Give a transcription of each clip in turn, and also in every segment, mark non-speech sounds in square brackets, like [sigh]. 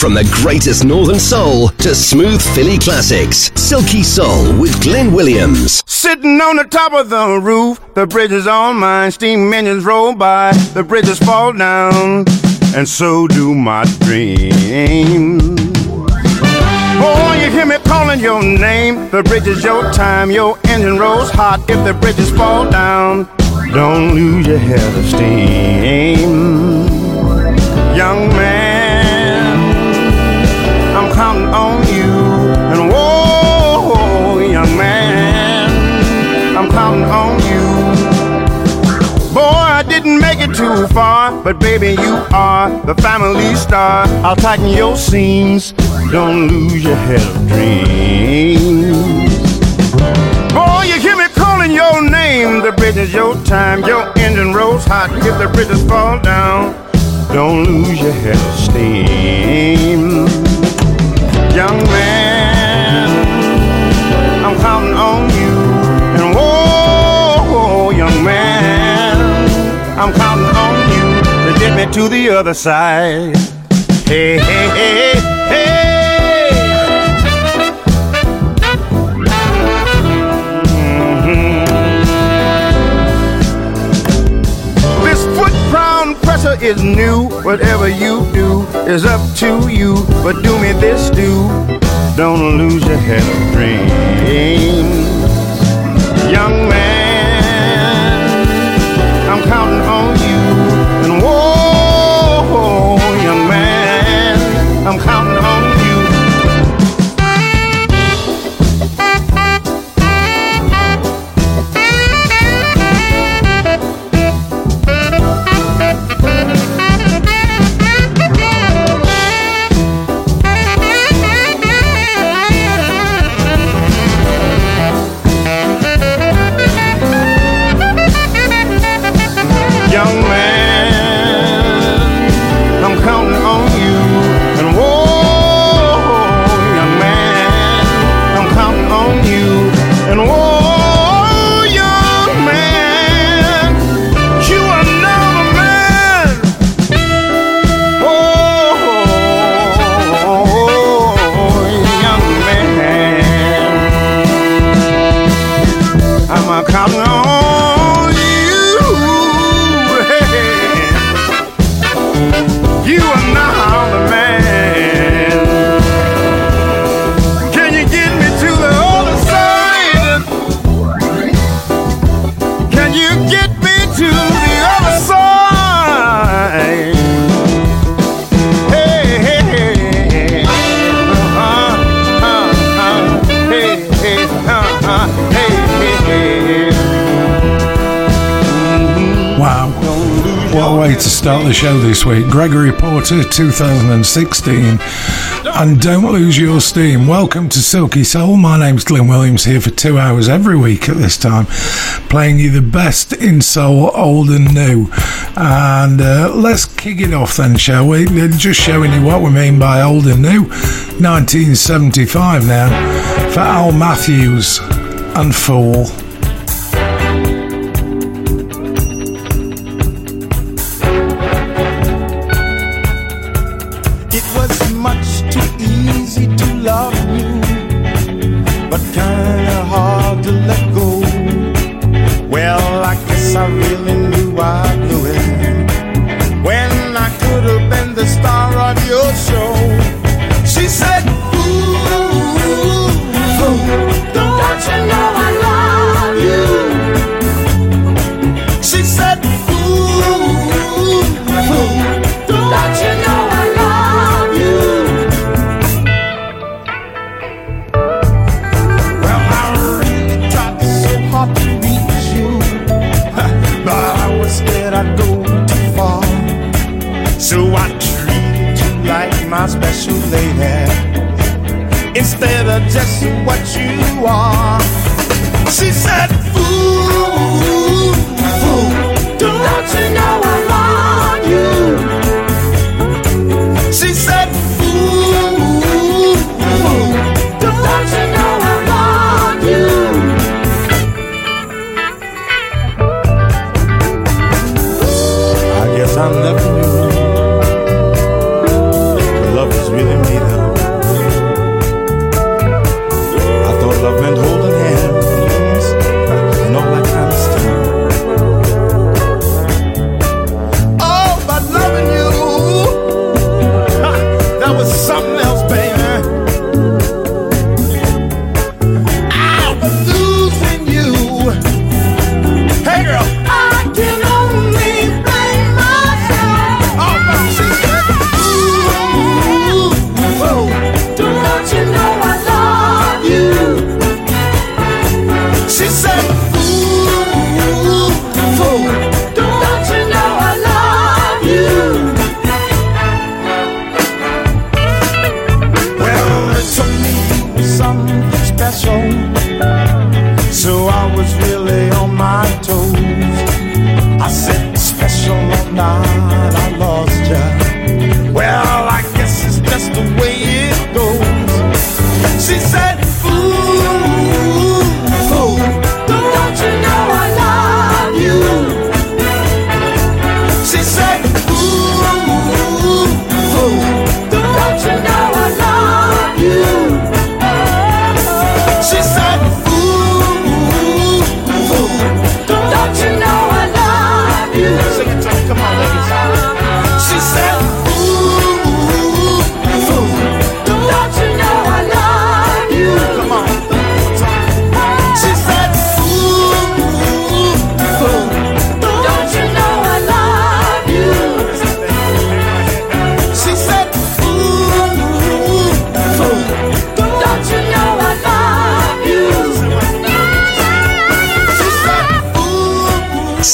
From the greatest northern soul to smooth Philly classics. Silky Soul with Glyn Williams. Sitting on the top of the roof, the bridge is on mine. Steam engines roll by, the bridges fall down, and so do my dreams. Oh, you hear me calling your name. The bridge is your time. Your engine rolls hot if the bridges fall down. Don't lose your head of steam. Young man, but baby, you are the family star. I'll tighten your seams. Don't lose your head of dreams. Boy, you hear me calling your name. The bridge is your time. Your engine rolls hot if the bridges fall down. Don't lose your head of steam. Young man, I'm counting on me to the other side. Hey, hey, hey, hey. Mm-hmm. This foot pound pressure is new. Whatever you do is up to you. But do me this, do. Don't lose your head of dreams. Young man, the show this week. Gregory Porter 2016. And don't lose your steam. Welcome to Silky Soul. My name's Glyn Williams here for two hours every week at this time, playing you the best in soul, old and new. And uh, let's kick it off then, shall we? Uh, Just showing you what we mean by old and new. 1975 now for Al Matthews and Fool. It was much too easy to love you, but kinda hard to let go. Well, I guess I really knew I blew it when I could have been the star of your show. My special lady instead of just what you are. She said, Fool, fool, don't you know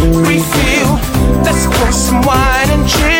refill. Let's pour some wine and drink.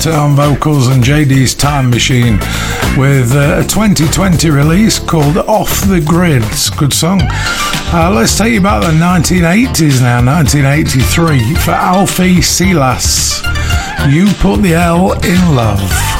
Carter on vocals and JD's Time Machine with uh, a 2020 release called Off the Grids." Good song. Uh, let's take you back to the 1980s now, 1983, for Alfie Silas. You put the L in love.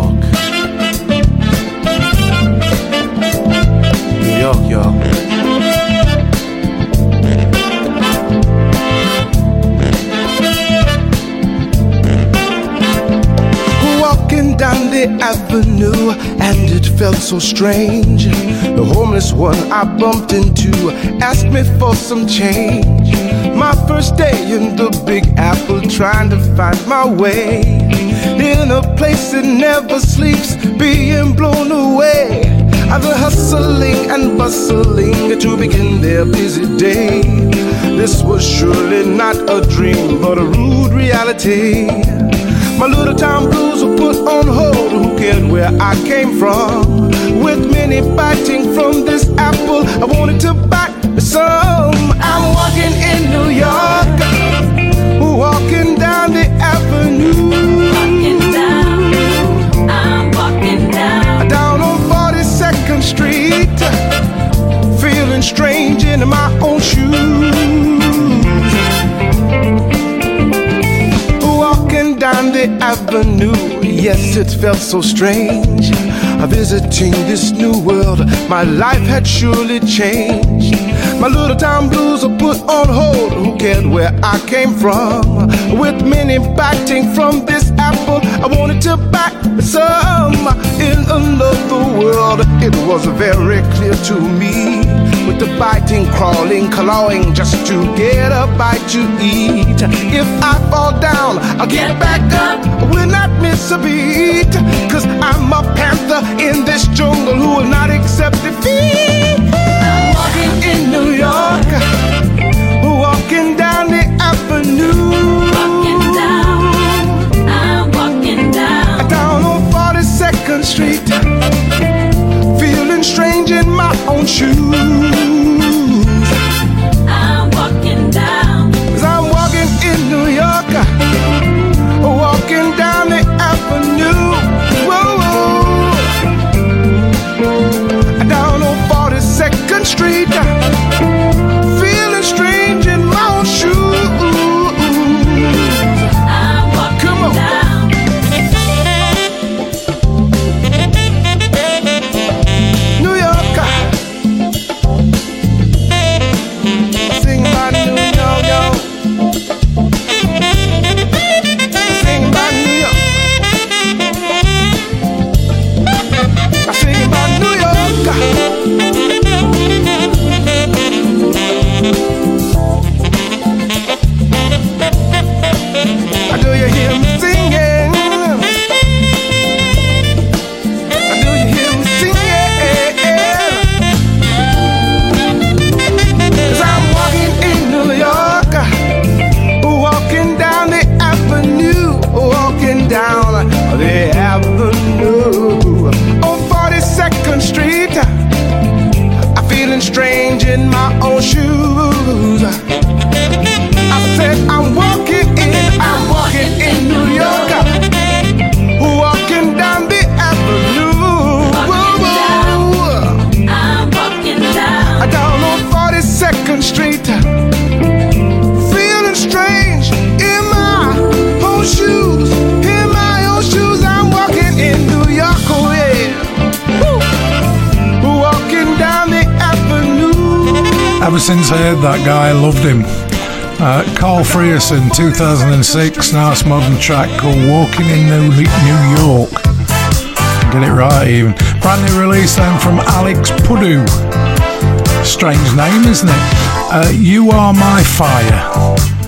It felt so strange. The homeless one I bumped into asked me for some change. My first day in the Big Apple, trying to find my way in a place that never sleeps, being blown away. I've been hustling and bustling to begin their busy day. This was surely not a dream, but a rude reality. My little town blues were put on hold. Who cared where I came from? With many biting from this apple, I wanted to bite some. I'm walking in New York, walking down the avenue. Walking down, I'm walking down. Down on 42nd Street, feeling strange in my own shoes. Avenue, yes, it felt so strange. Visiting this new world, my life had surely changed. My little town blues are put on hold. Who cared where I came from? With many biting from this apple, I wanted to back some. In another world, it was very clear to me. With the biting, crawling, clawing, just to get a bite to eat. If I fall down, I'll get back up. I will not miss a beat. Cause I'm a panther in this jungle who will not accept defeat. I'm walking In New York, walking down the avenue. Walking down, I'm walking down. Down on 42nd Street, in my own shoes. Since I heard that guy, I loved him. Uh, Carl Frierson, 2006, nice modern track called Walking in New, New York. Get it right, even. Brand new release then from Alex Pudu. Strange name, isn't it? Uh, you Are My Fire.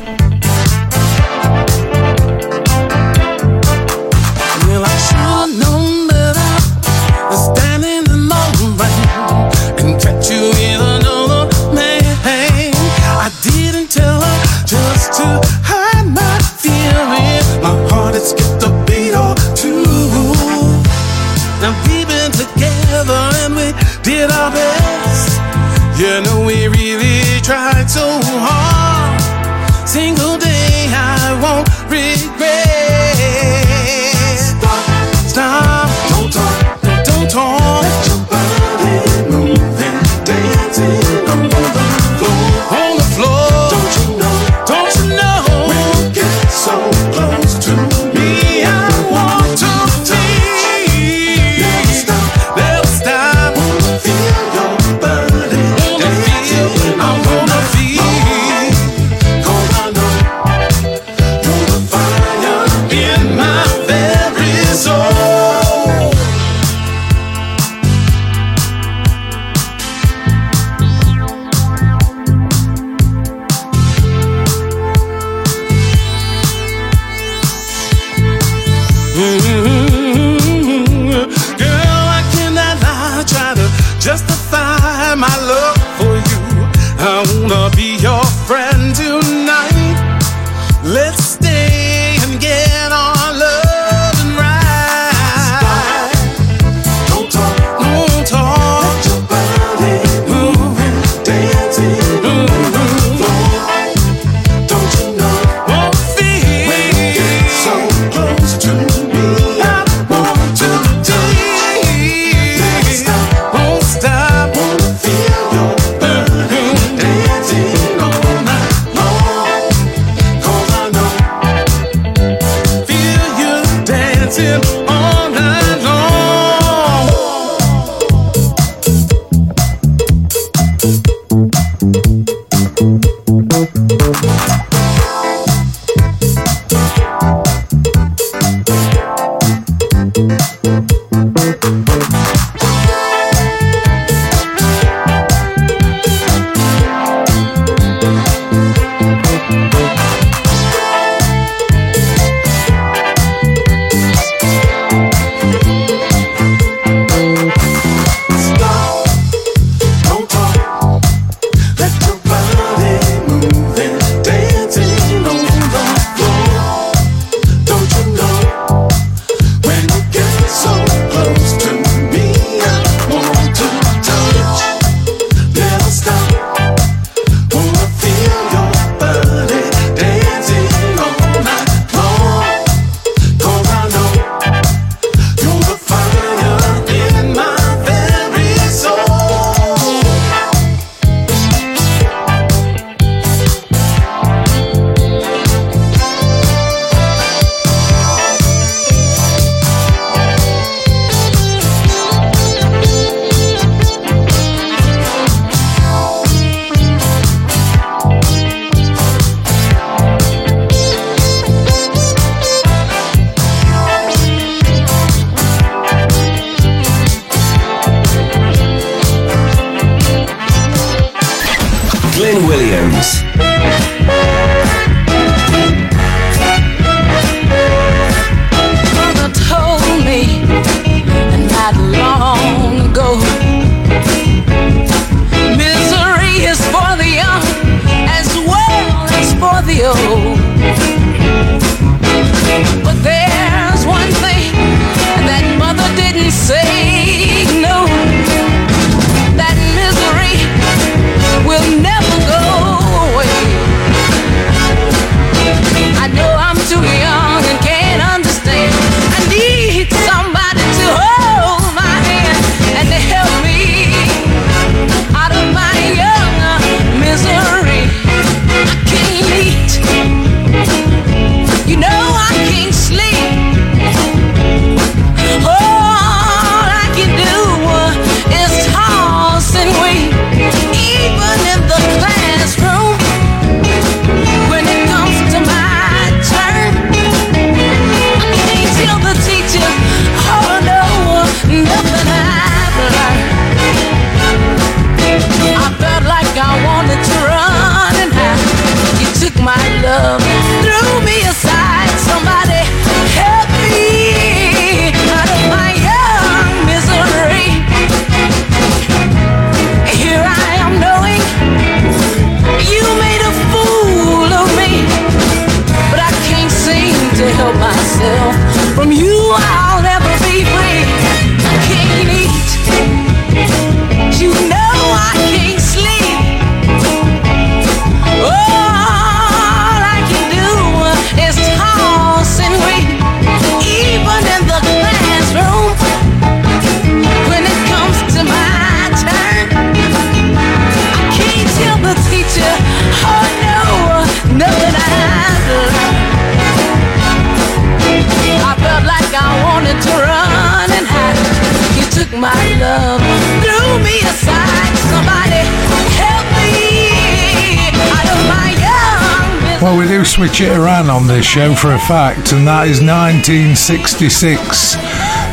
Switch it around on this show for a fact, and that is 1966.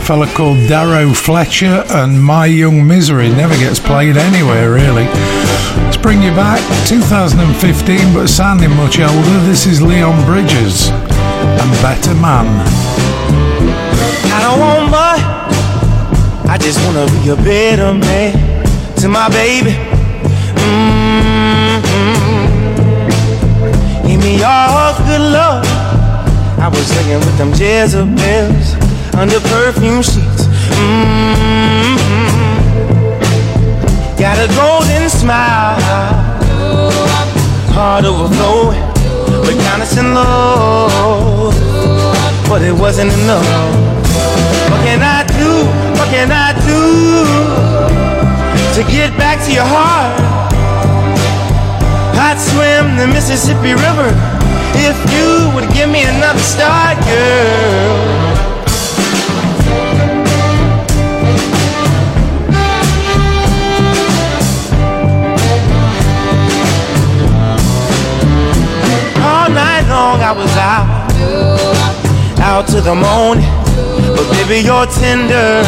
fella called Darrow Fletcher and My Young Misery never gets played anywhere really. Let's bring you back 2015, but sounding much older. This is Leon Bridges and Better Man. I don't want much. I just wanna be a better man to my baby. Me all good love. I was living with them Jezebels under perfume sheets. Mm-hmm. Got a golden smile, heart overflowing, but and love. But it wasn't enough. What can I do? What can I do to get back to your heart? I'd swim the Mississippi River if you would give me another start, girl. All night long I was out, out to the morning. But baby, you're tender.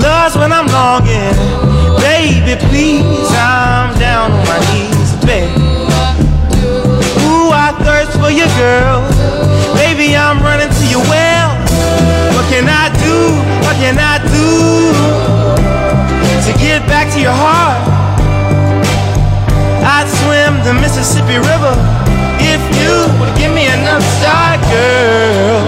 Love's when I'm longing. Baby, please, I'm running to your well. What can I do? What can I do to get back to your heart? I'd swim the Mississippi River if you would give me another start, girl.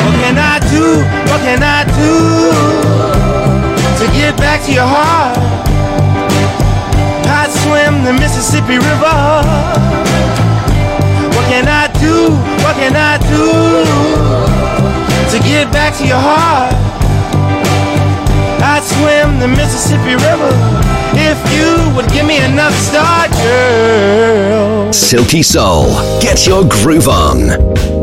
What can I do? What can I do? Back to your heart? I'd swim the Mississippi River. What can I do? What can I do to get back to your heart? I'd swim the Mississippi River if you would give me another start, girl. Silky Soul. Get your groove on.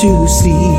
to see.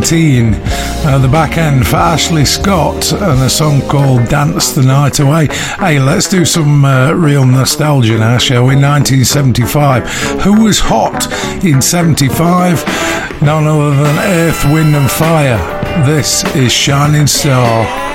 2019. Uh, the back end for Ashley Scott and a song called Dance the Night Away. Hey, let's do some uh, real nostalgia now, shall we? 1975. Who was hot in 75? None other than Earth, Wind and Fire. This is Shining Star.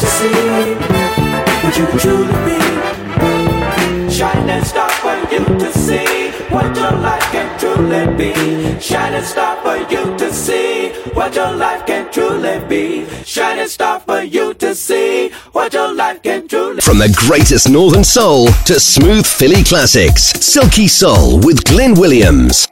to see what truly be. For you to see what your life can truly be. For you to see what your life can truly be. For you to see what your life can truly. From the greatest northern soul to smooth Philly classics, Silky Soul with Glenn Williams.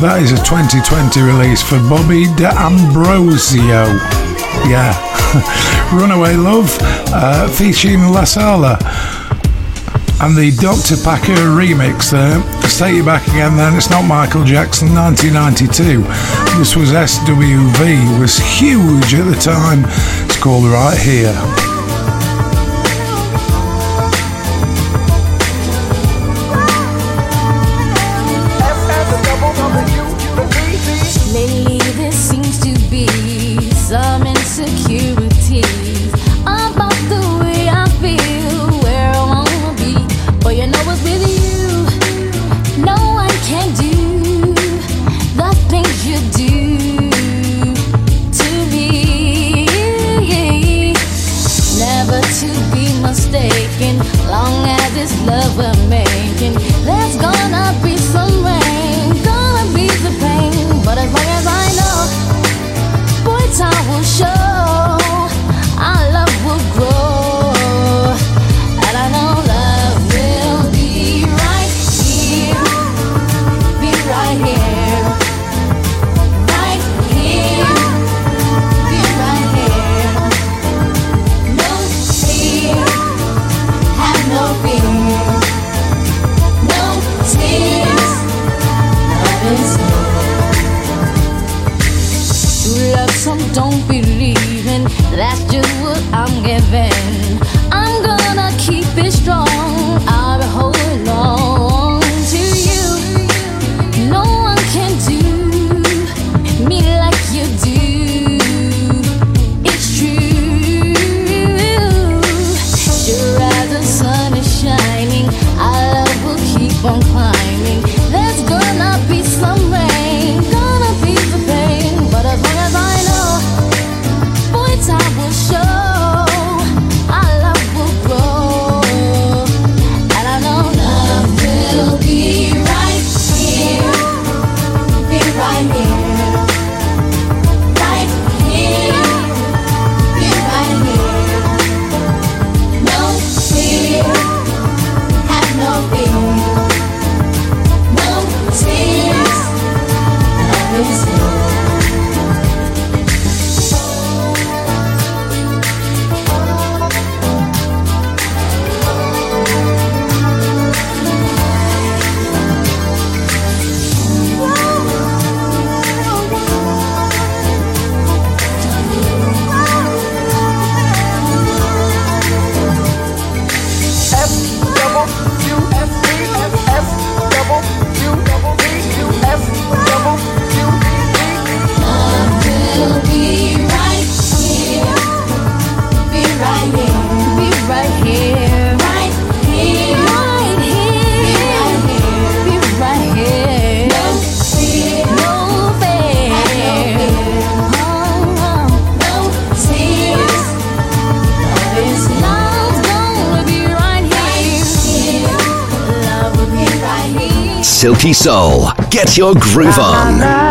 that is a 2020 release for Bobby D'Ambrosio. Yeah. [laughs] Runaway Love uh, featuring La Sala and the Dr. Packer remix there. Take you back again then. It's not Michael Jackson 1992. This was SWV, was huge at the time. It's called Right Here. your groove on.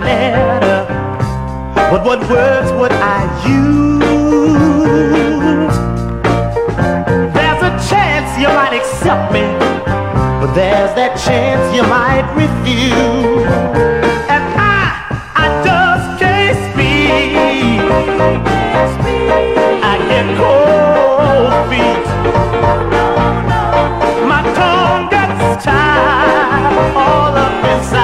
letter. But what words would I use? There's a chance you might accept me, but there's that chance you might refuse. And I, I just can't speak. I get cold feet. My tongue gets tied all up inside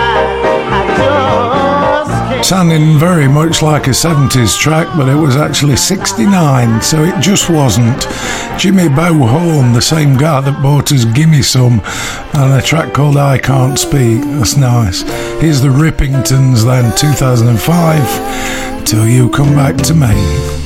sounding very much like a 70s track, but it was actually 69, so it just wasn't. Jimmy Bo Horne, the same guy that bought us Gimme Some, and a track called I Can't Speak. That's nice. Here's the Rippingtons then, 2005, Till You Come Back to Me.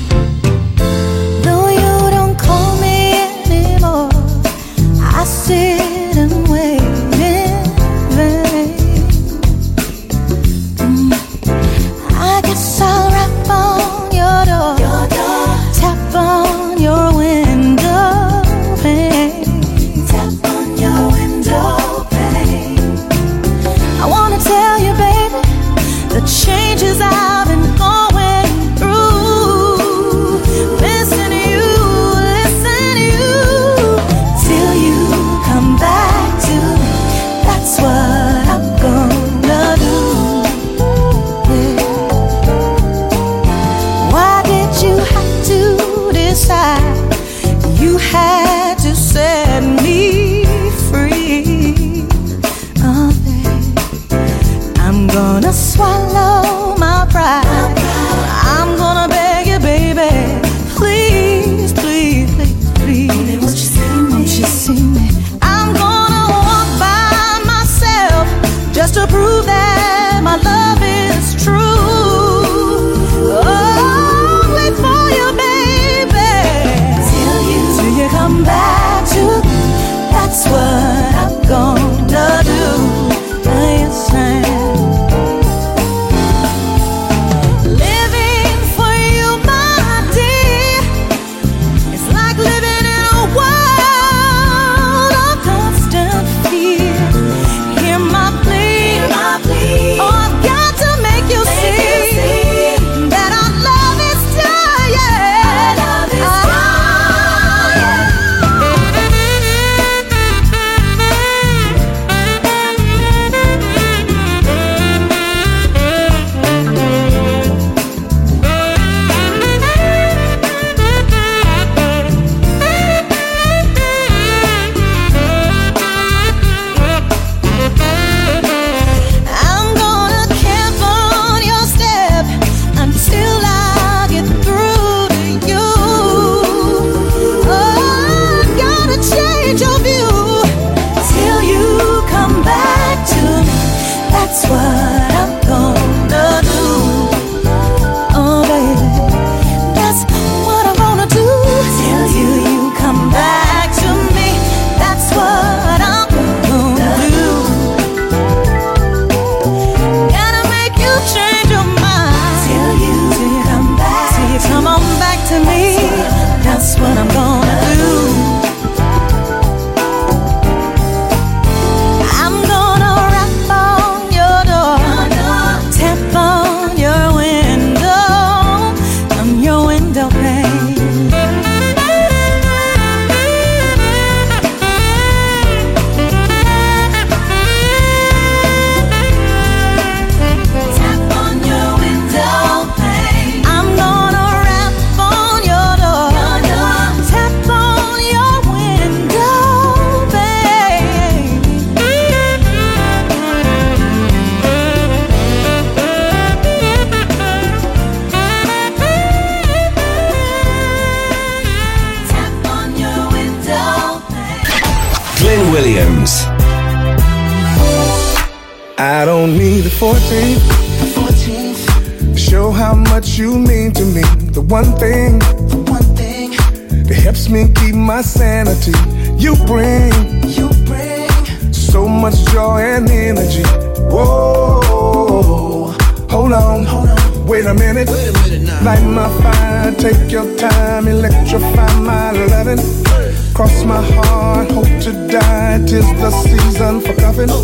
is the season for coughing.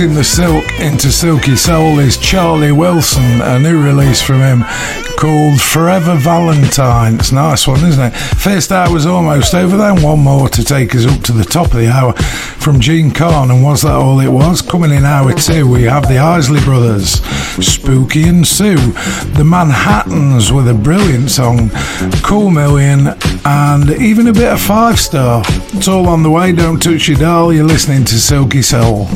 In the Silk into Silky Soul is Charlie Wilson, a new release from him called Forever Valentine. It's a nice one, isn't it? First hour was almost over, then one more to take us up to the top of the hour from Jean Carn, And was that all it was? Coming in hour two, we have the Isley Brothers, Spooky and Sue, the Manhattans with a brilliant song, Cool Million, and even a bit of five star. It's all on the way. Don't touch your dial. You're listening to Silky Soul.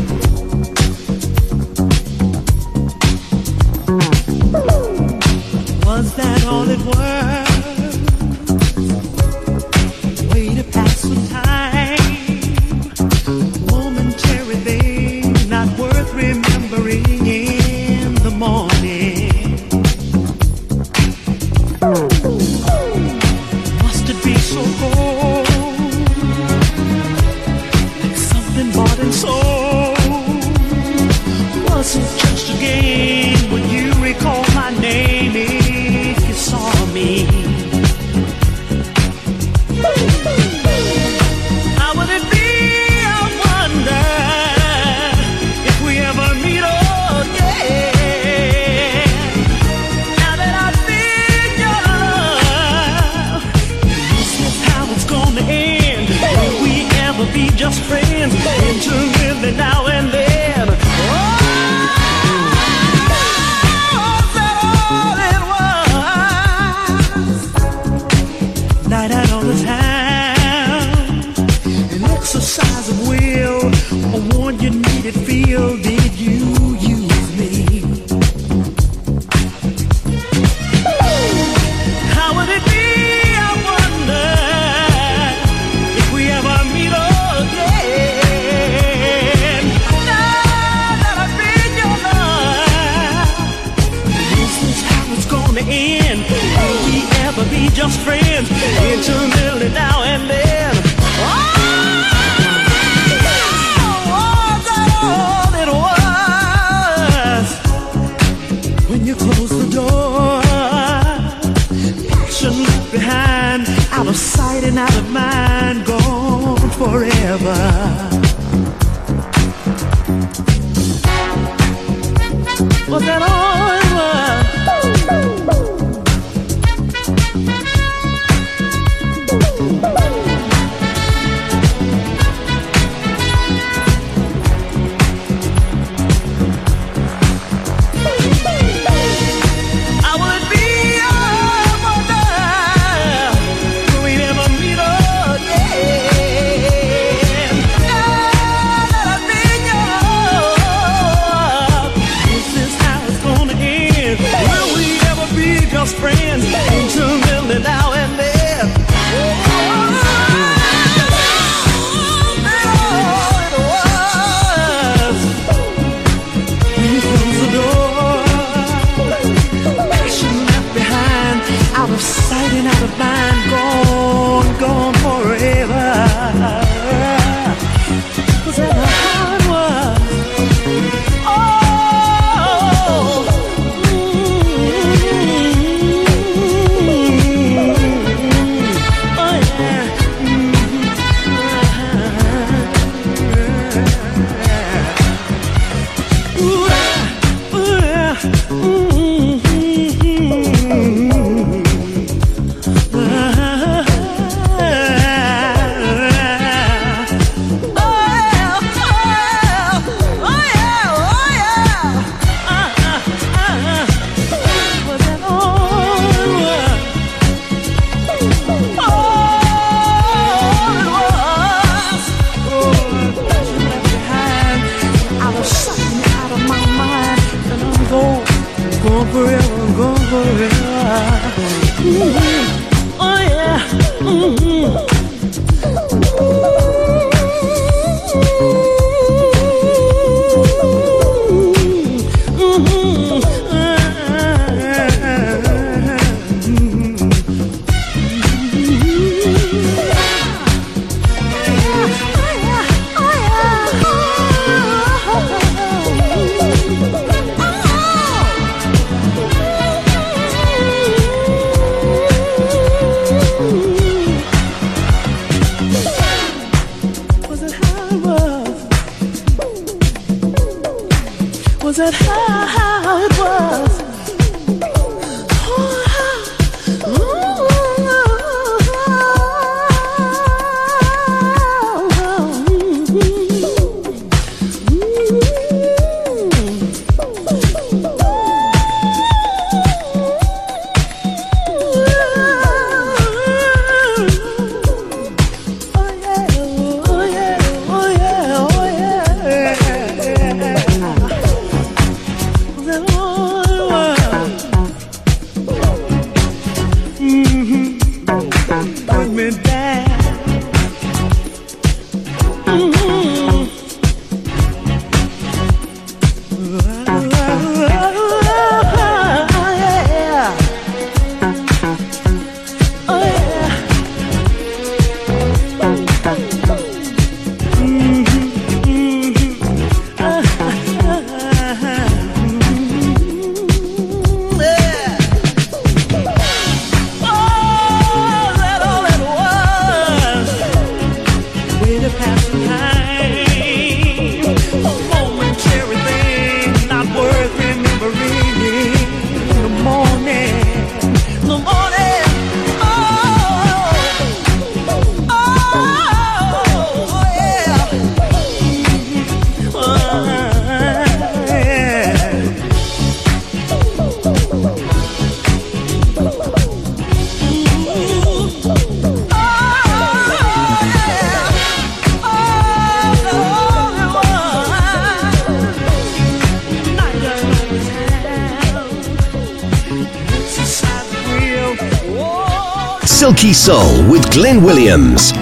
Soul with Glenn Williams.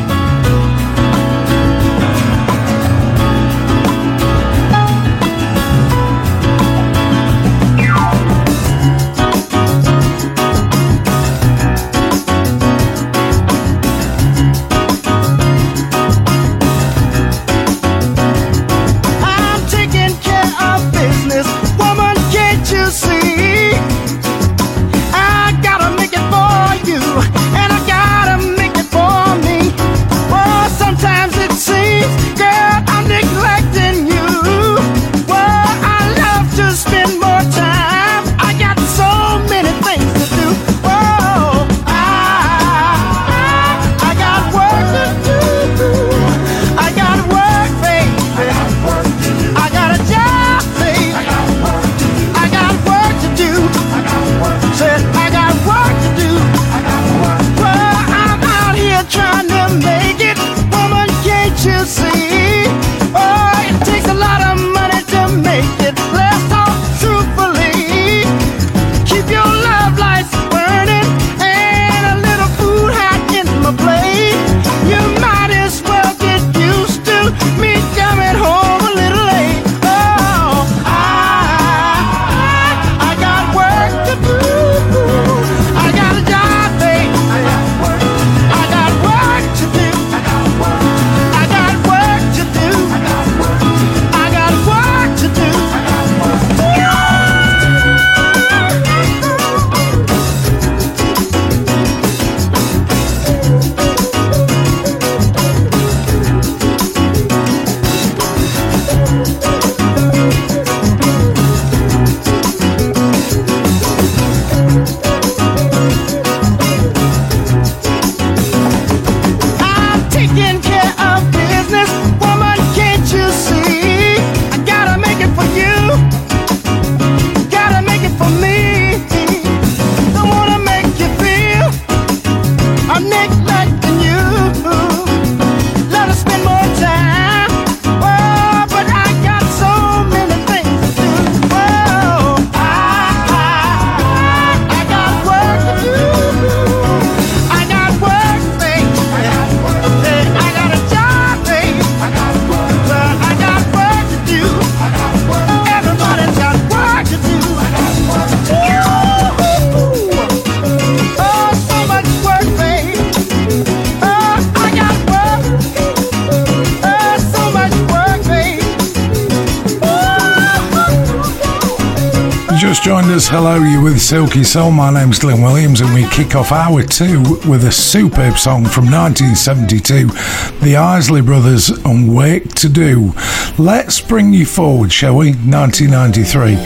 Silky Soul. My name's Glenn Williams, and we kick off hour two with a superb song from 1972, the Isley Brothers on Work to Do. Let's bring you forward, shall we? 1993,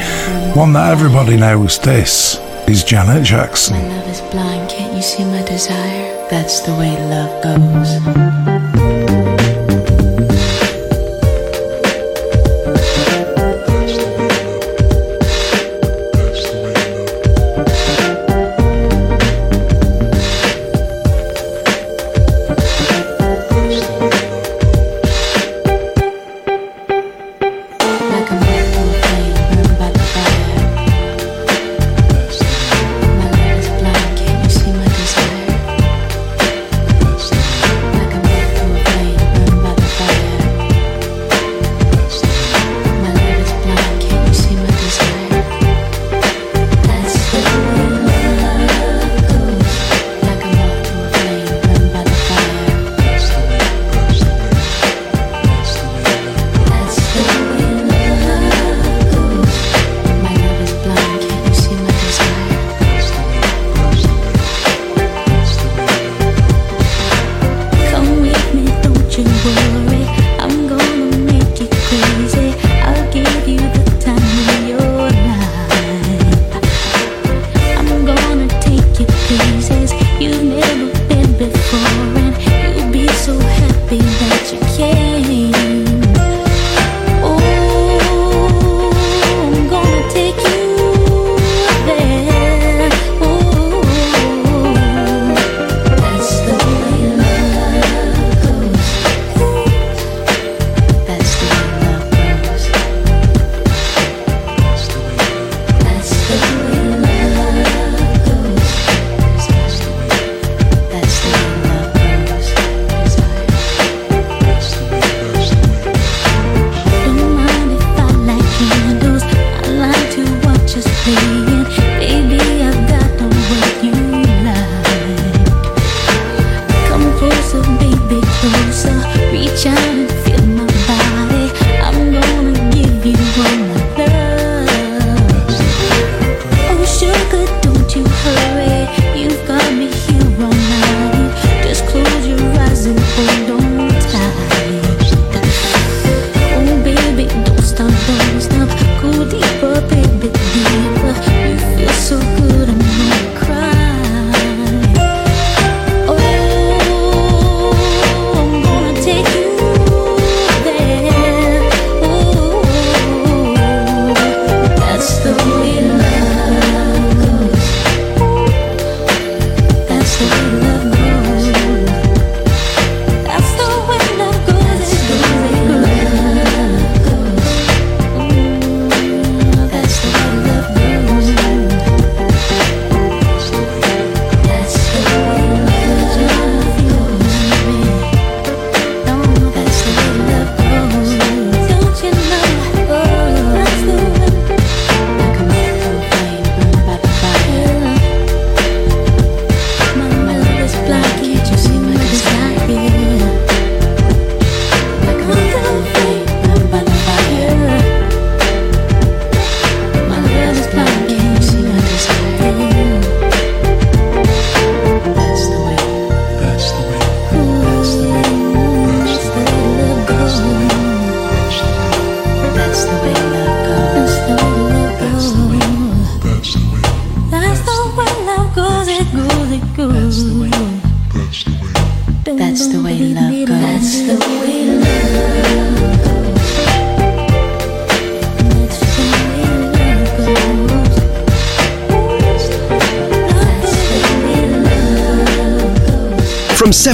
one that everybody knows. This is Janet Jackson. My love is blind, can't you see my desire? That's the way love goes.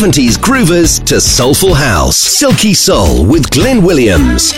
70s groovers to soulful house. Silky Soul with Glenn Williams.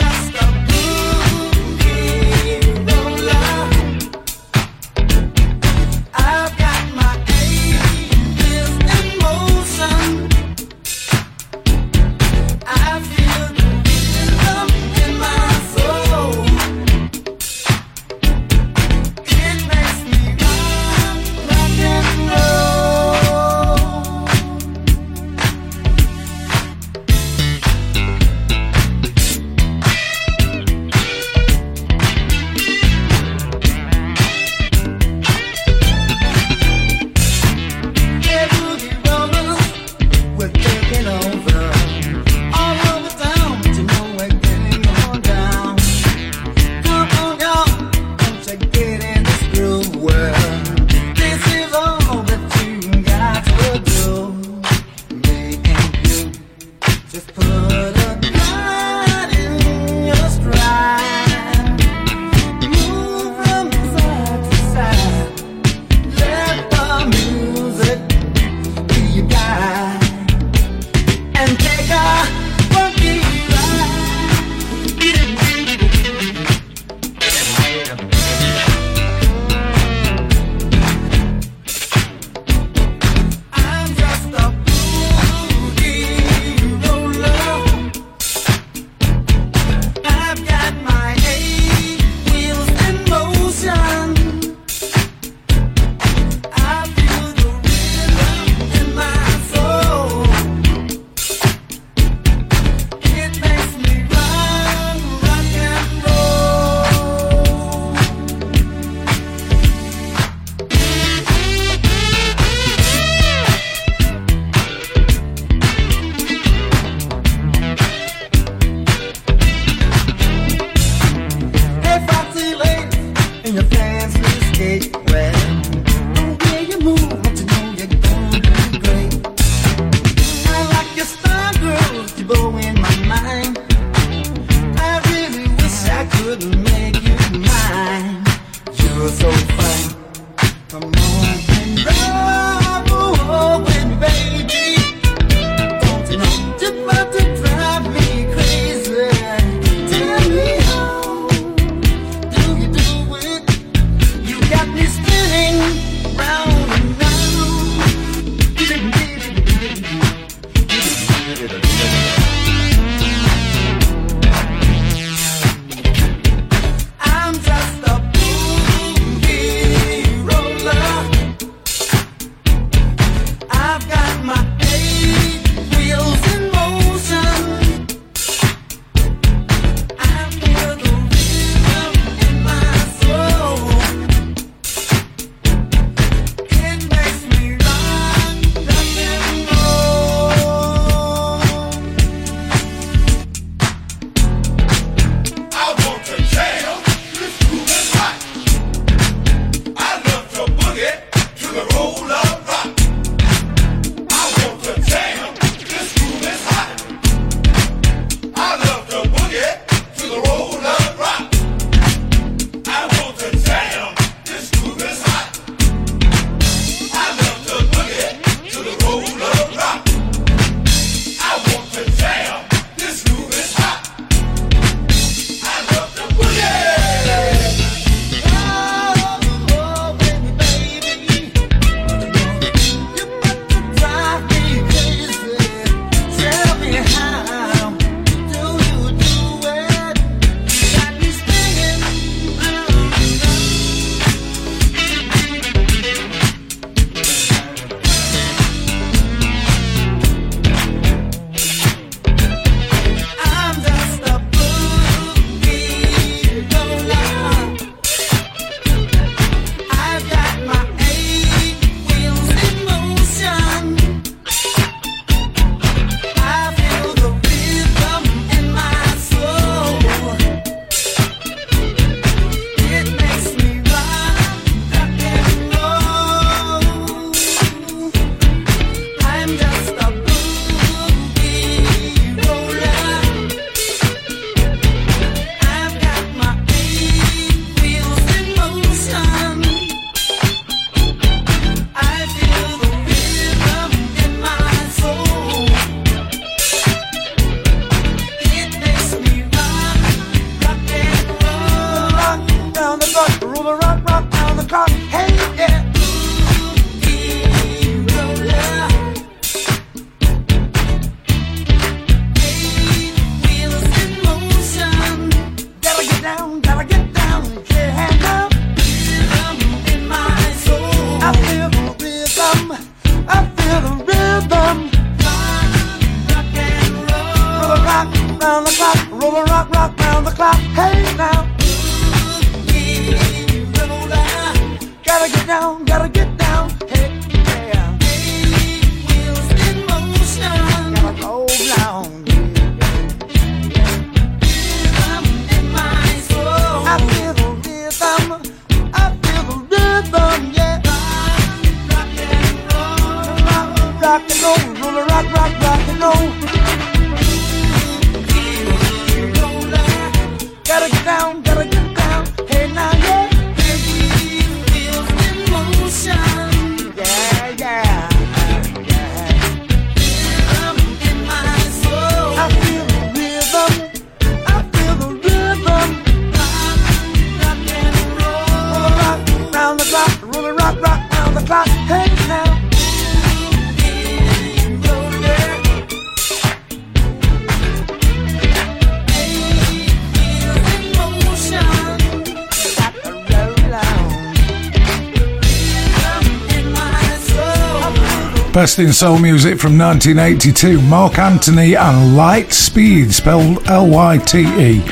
Best in soul music from 1982, Mark Anthony and Light Speed, spelled L Y T E.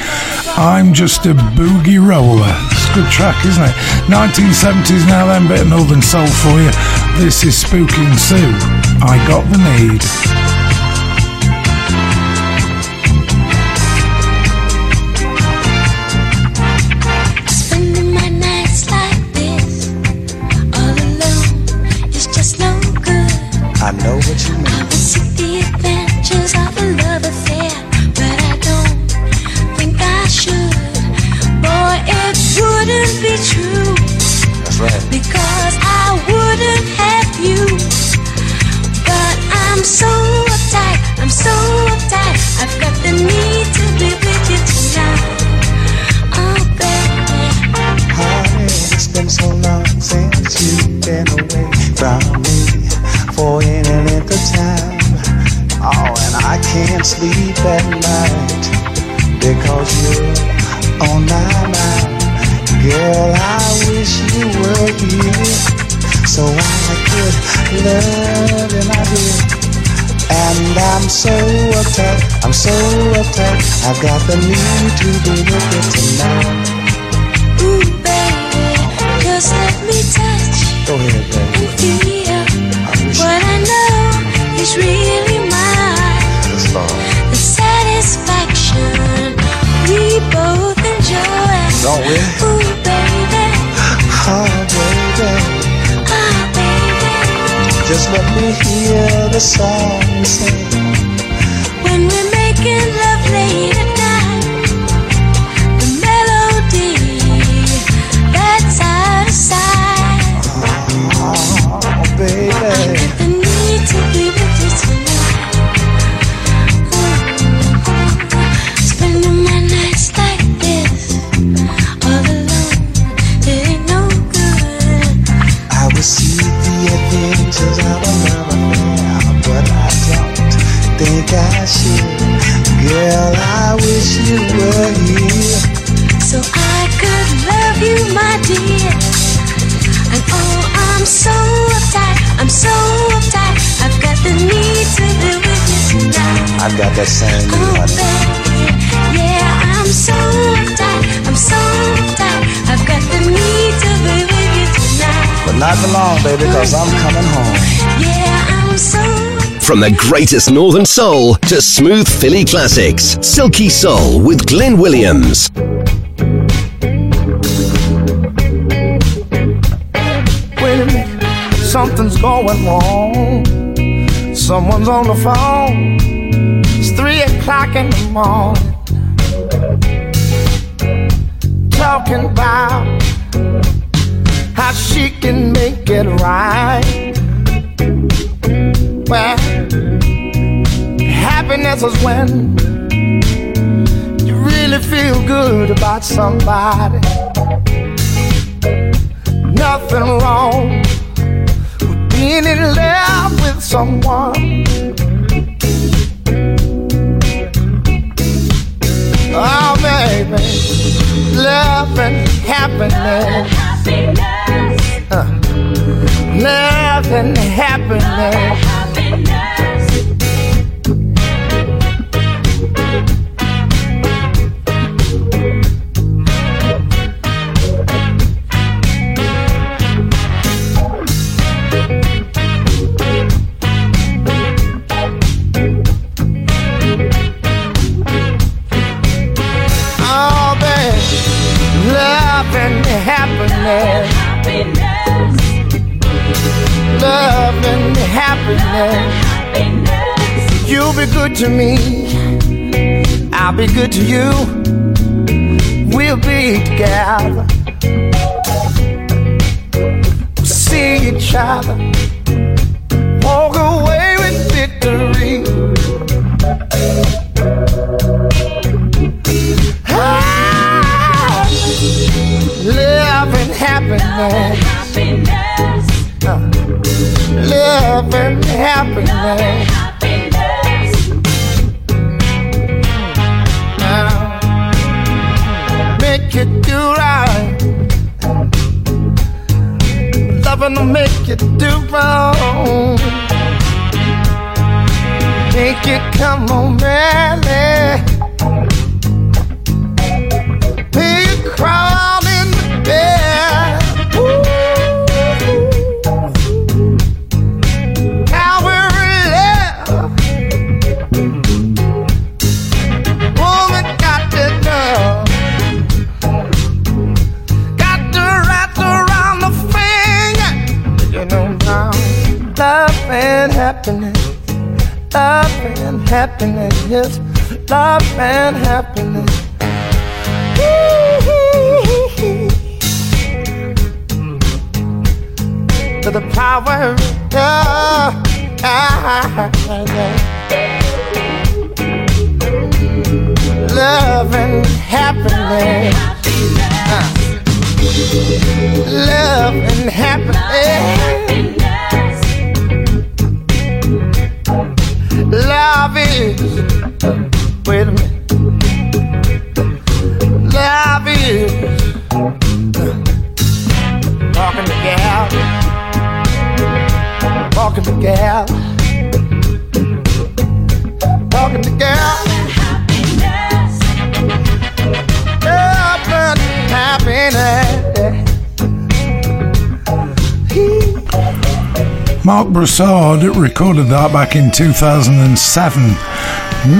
I'm just a boogie roller. It's a good track, isn't it? 1970s now, then, bit of Northern Soul for you. This is Spooking Sue. I got the need. Can't sleep at night because you're on my mind. Girl, I wish you were here so I could love you, my dear. And I'm so uptight, I'm so uptight. I've got the need to be with you tonight. Ooh, baby, just let me touch Go ahead, baby. and feel what I know is really mine. The satisfaction we both enjoy. Don't we? Ooh, baby, Oh, baby. oh, baby. Just let me hear the song you sing. So uptight, I'm so uptight. I've got the need to be with you tonight. I've got that same need, Oh, honey. baby, yeah, I'm so uptight, I'm so uptight. I've got the need to be with you tonight. But not for long, baby, because I'm coming home. Yeah, I'm so From the greatest Northern Soul to smooth Philly classics, Silky Soul with Glenn Williams. Something's going wrong. Someone's on the phone. It's three o'clock in the morning. Talking about how she can make it right. Well, happiness is when you really feel good about somebody. Nothing wrong being in love with someone. Oh, baby, love and happiness. love and Uh, love and happiness. Happiness. You'll be good to me. I'll be good to you. We'll be together. See each other. Walk away with victory. Ah, love and happiness. Love and happiness. Now, make it do right. Loving will make it do wrong. Make it come on, really. And happiness. Broussard recorded that back in 2007.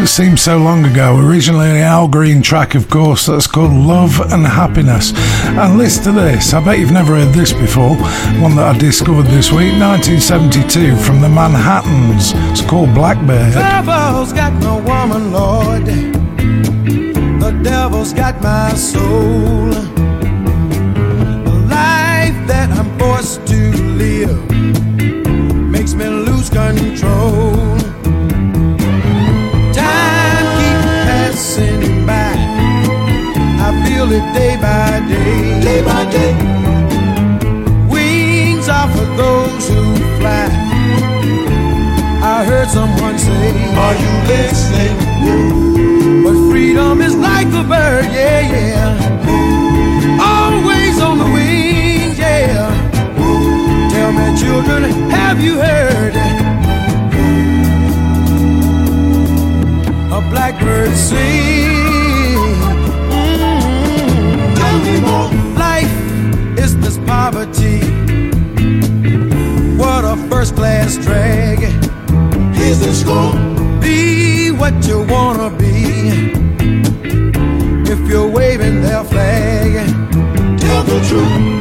It seems so long ago. Originally an Al Green track, of course, that's called Love and Happiness. And listen to this. I bet you've never heard this before. One that I discovered this week, 1972, from the Manhattans. It's called Blackbird. devil's got woman, Lord. The devil's got my soul. The life that I'm forced to live control. Time keeps passing by. I feel it day by day. Day by day. Wings are for those who fly. I heard someone say, Are you listening? But freedom is like a bird, yeah, yeah. Always on the wing, yeah. Tell me, children, have you heard blackbird sing? Mm. Tell me more. Life is this poverty. What a first class drag. Here's the score. Be what you wanna be. If you're waving their flag, tell the truth.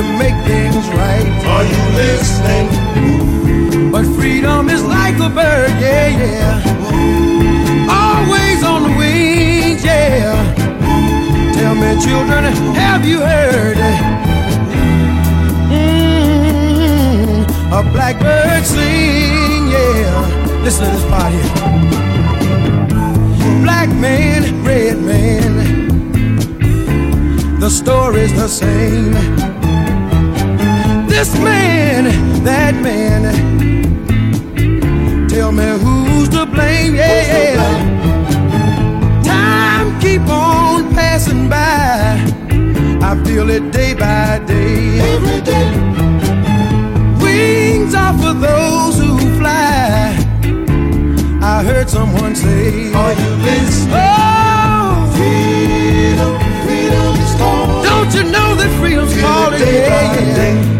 To make things right. Are you listening? But freedom is like a bird, yeah, yeah. Always on the wings, yeah. Tell me, children, have you heard? Mm, a blackbird sing, yeah. Listen to this part here. Black man, red man, the story's the same. This man, that man, tell me who's to blame, yeah, yeah. Time keep on passing by. I feel it day by day. Every day. Wings are for those who fly. I heard someone say, Are you listening? Oh, freedom, freedom is calling. Don't you know that freedom's calling? day Yeah, by yeah. day.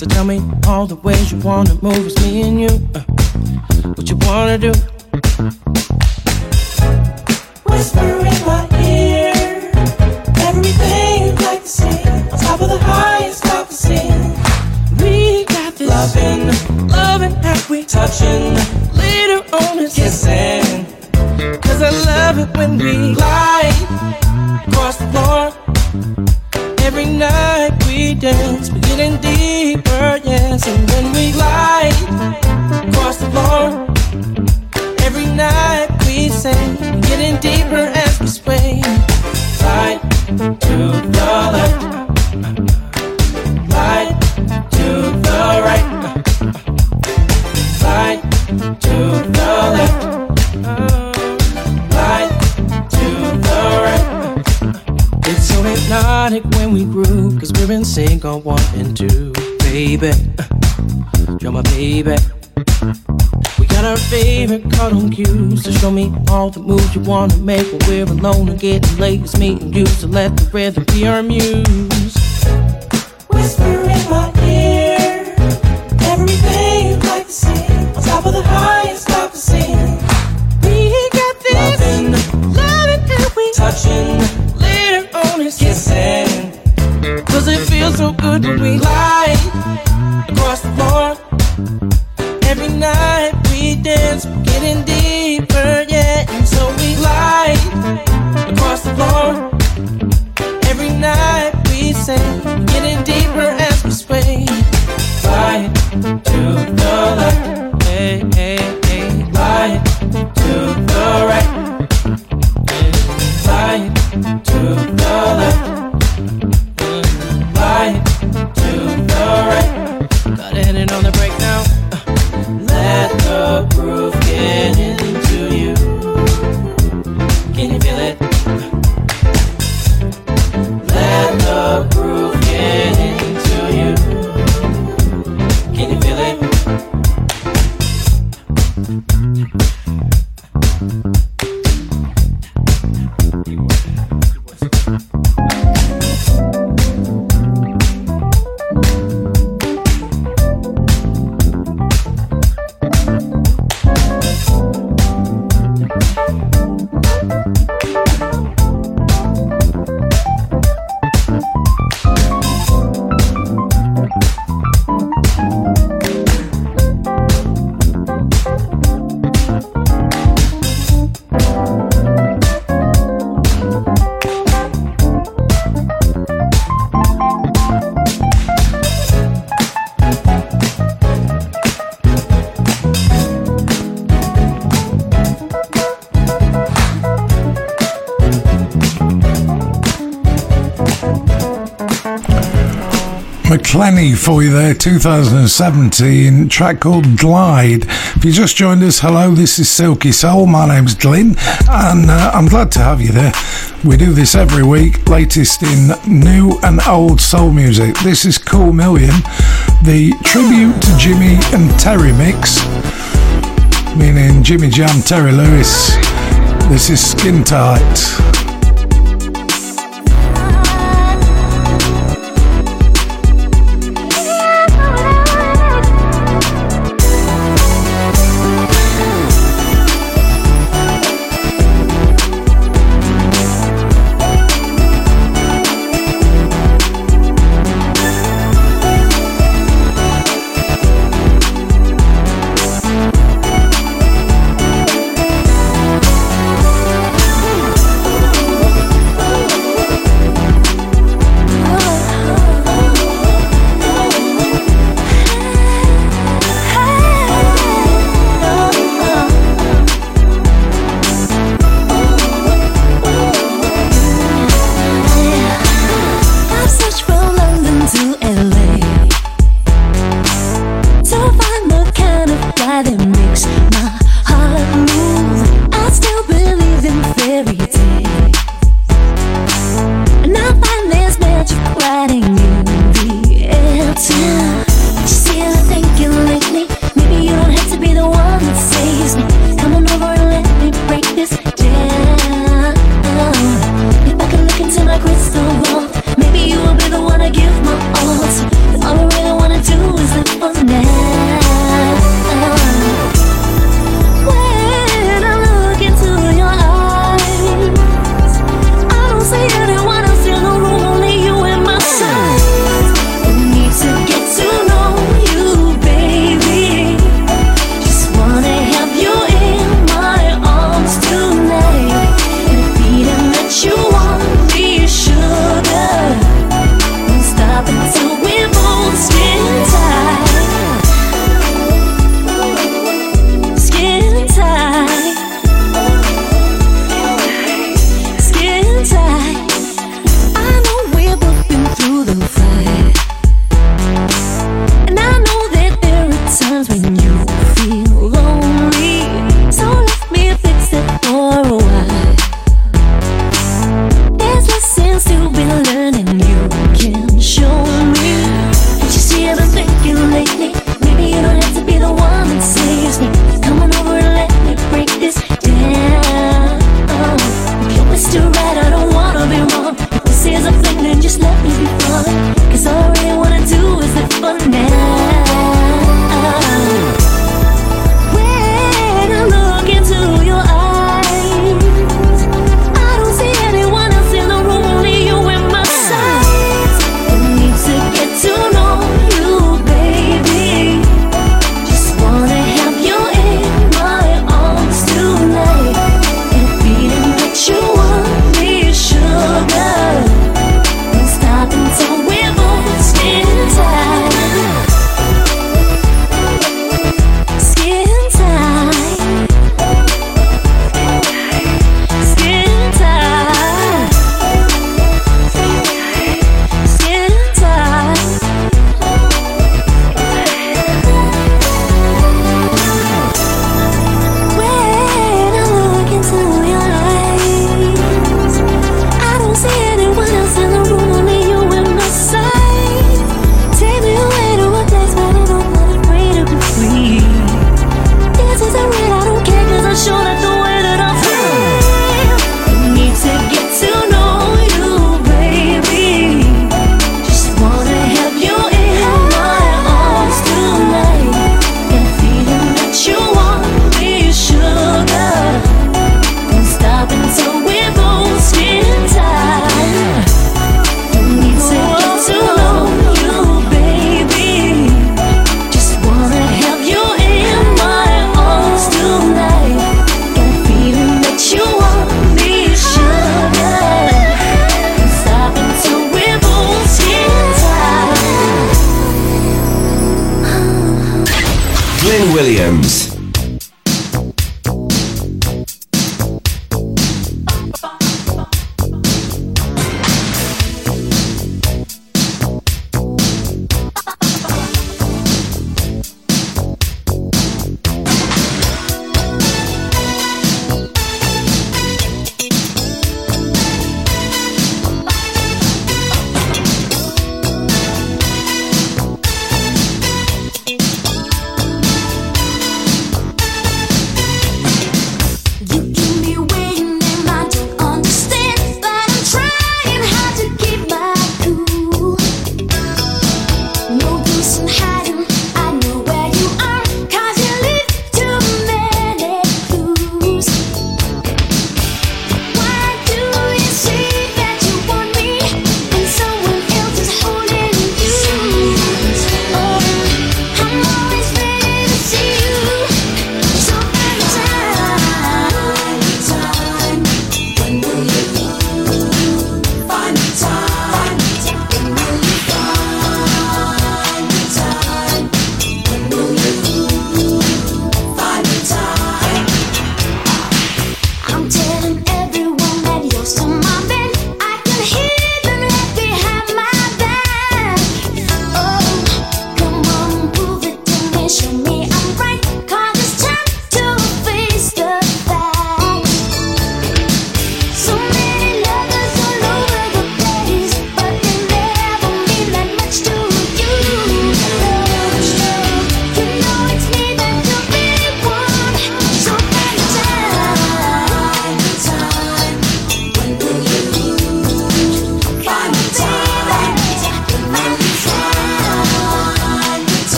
So tell me all the ways you wanna move. It's me and you. Uh, what you wanna do? get late. It's me and you, so let the rhythm be our muse. plenty for you there. 2017 track called Glide. If you just joined us, hello, this is Silky Soul. My name's Glyn, and uh, I'm glad to have you there. We do this every week, latest in new and old soul music. This is Cool Million, the tribute to Jimmy and Terry mix, meaning Jimmy Jam, Terry Lewis. This is Skin Tight.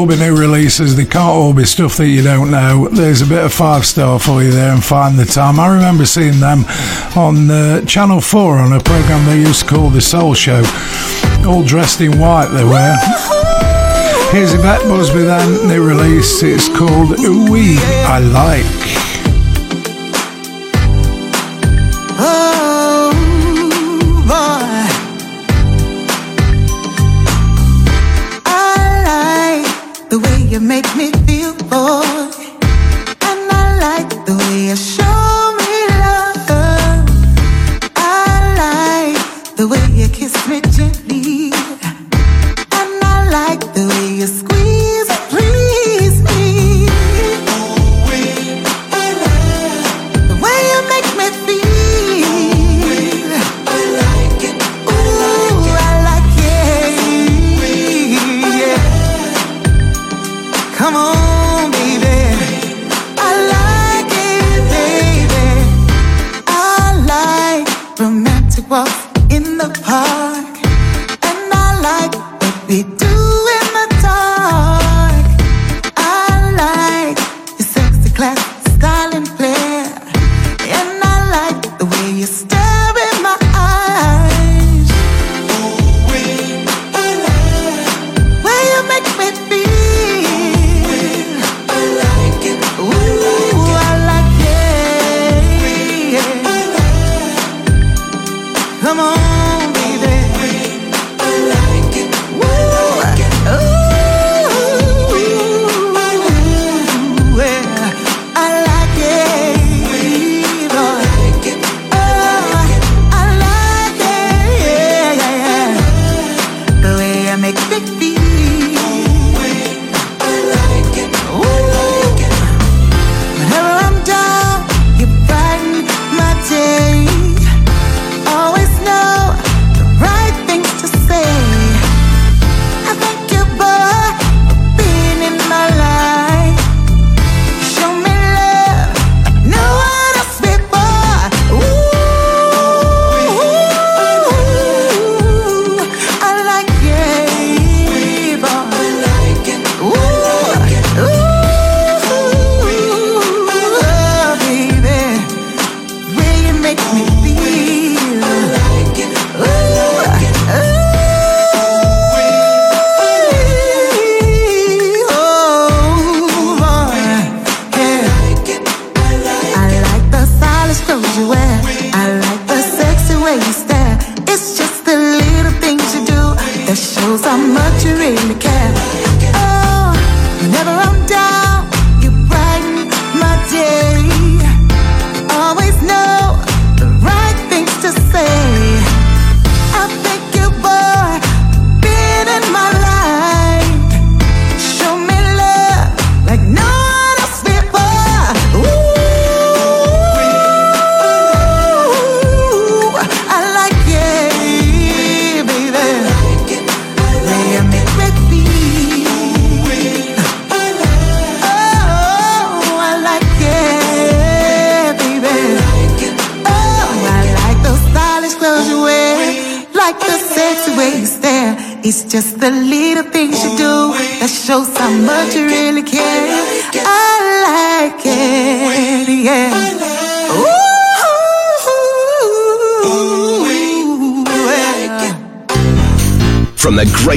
Obi new releases. They can't all be stuff that you don't know. There's a bit of five star for you there and find the time. I remember seeing them on uh, Channel 4 on a program they used to call The Soul Show. All dressed in white, they were. Here's a Black Busby then, new release. It's called Ooh Wee, I Like.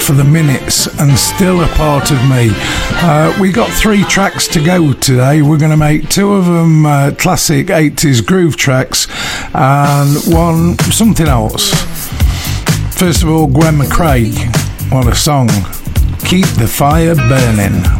for the minutes and still a part of me. Uh, we got three tracks to go today. We're going to make two of them uh, classic 80s groove tracks and one something else. First of all, Gwen McCrae. What a song. Keep the fire burning.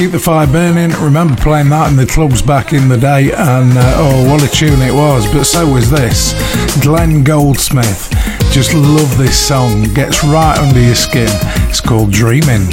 Keep the Fire Burning. Remember playing that in the clubs back in the day, and uh, oh, what a tune it was. But so was this. Glen Goldsmith. Just love this song. Gets right under your skin. It's called Dreaming.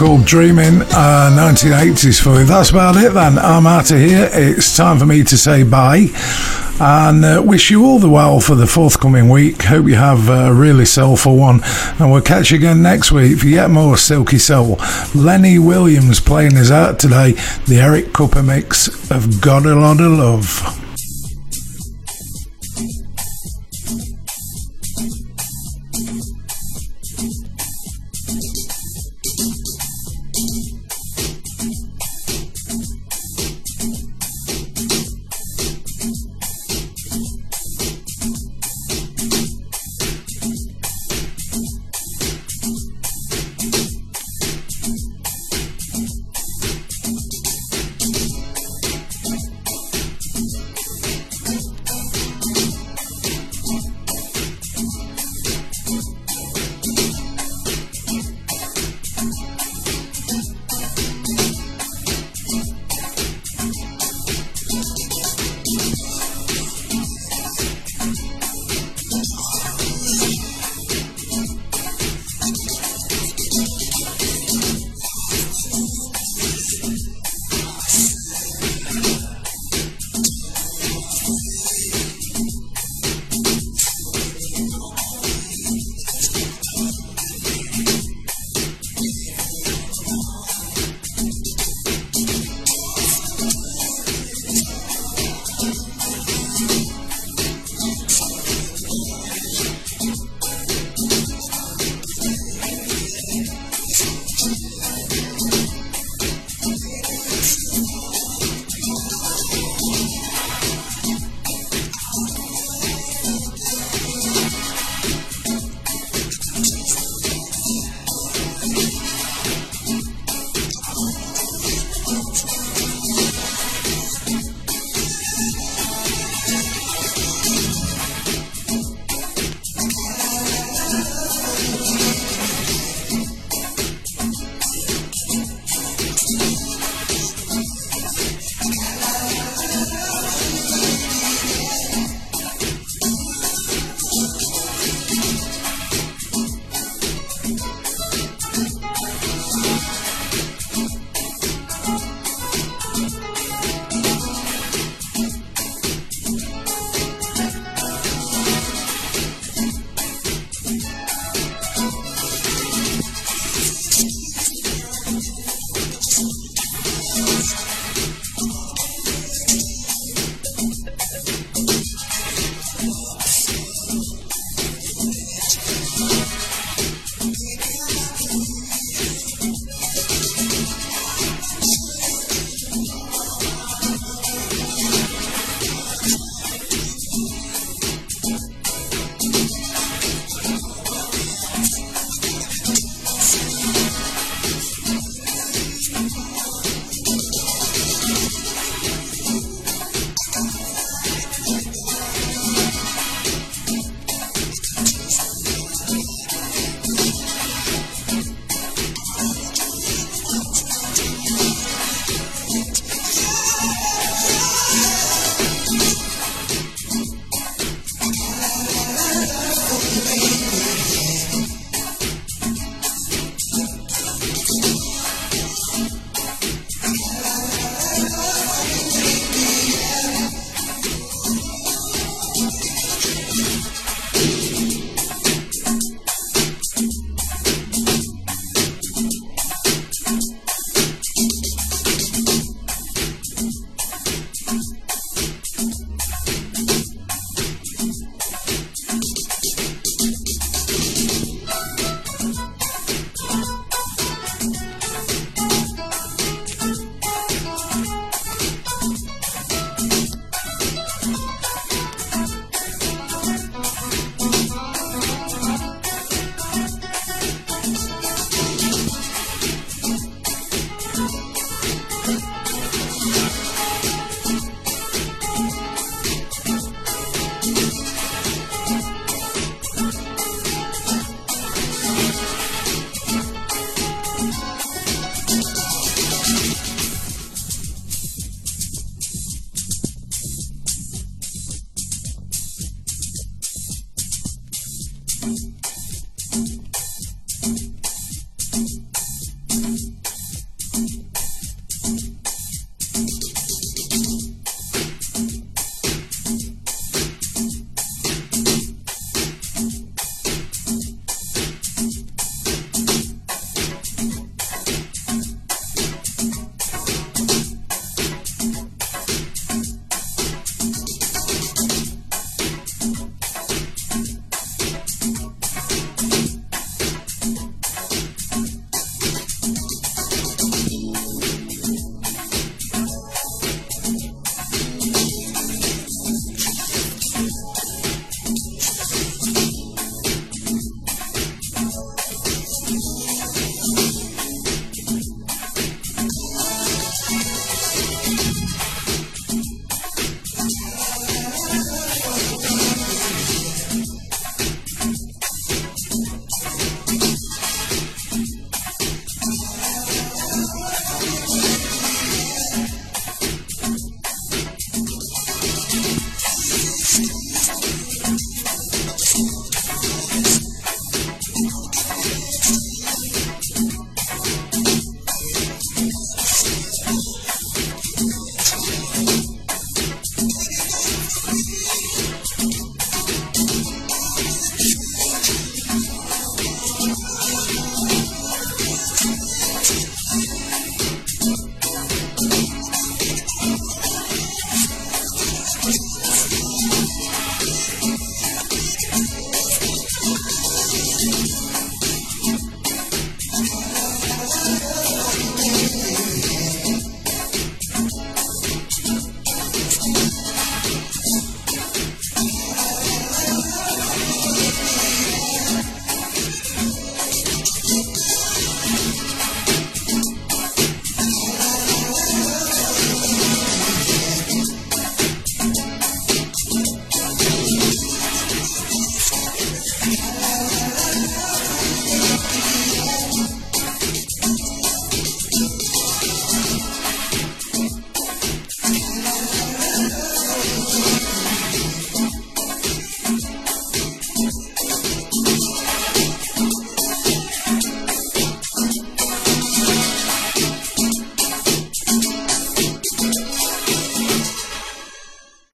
called Dreaming uh, 1980s for you. That's about it then. I'm out of here. It's time for me to say bye and uh, wish you all the well for the forthcoming week. Hope you have a really soulful one, and we'll catch you again next week for yet more Silky Soul. Lenny Williams playing his out today, the Eric Cooper mix of God a Lot of Love.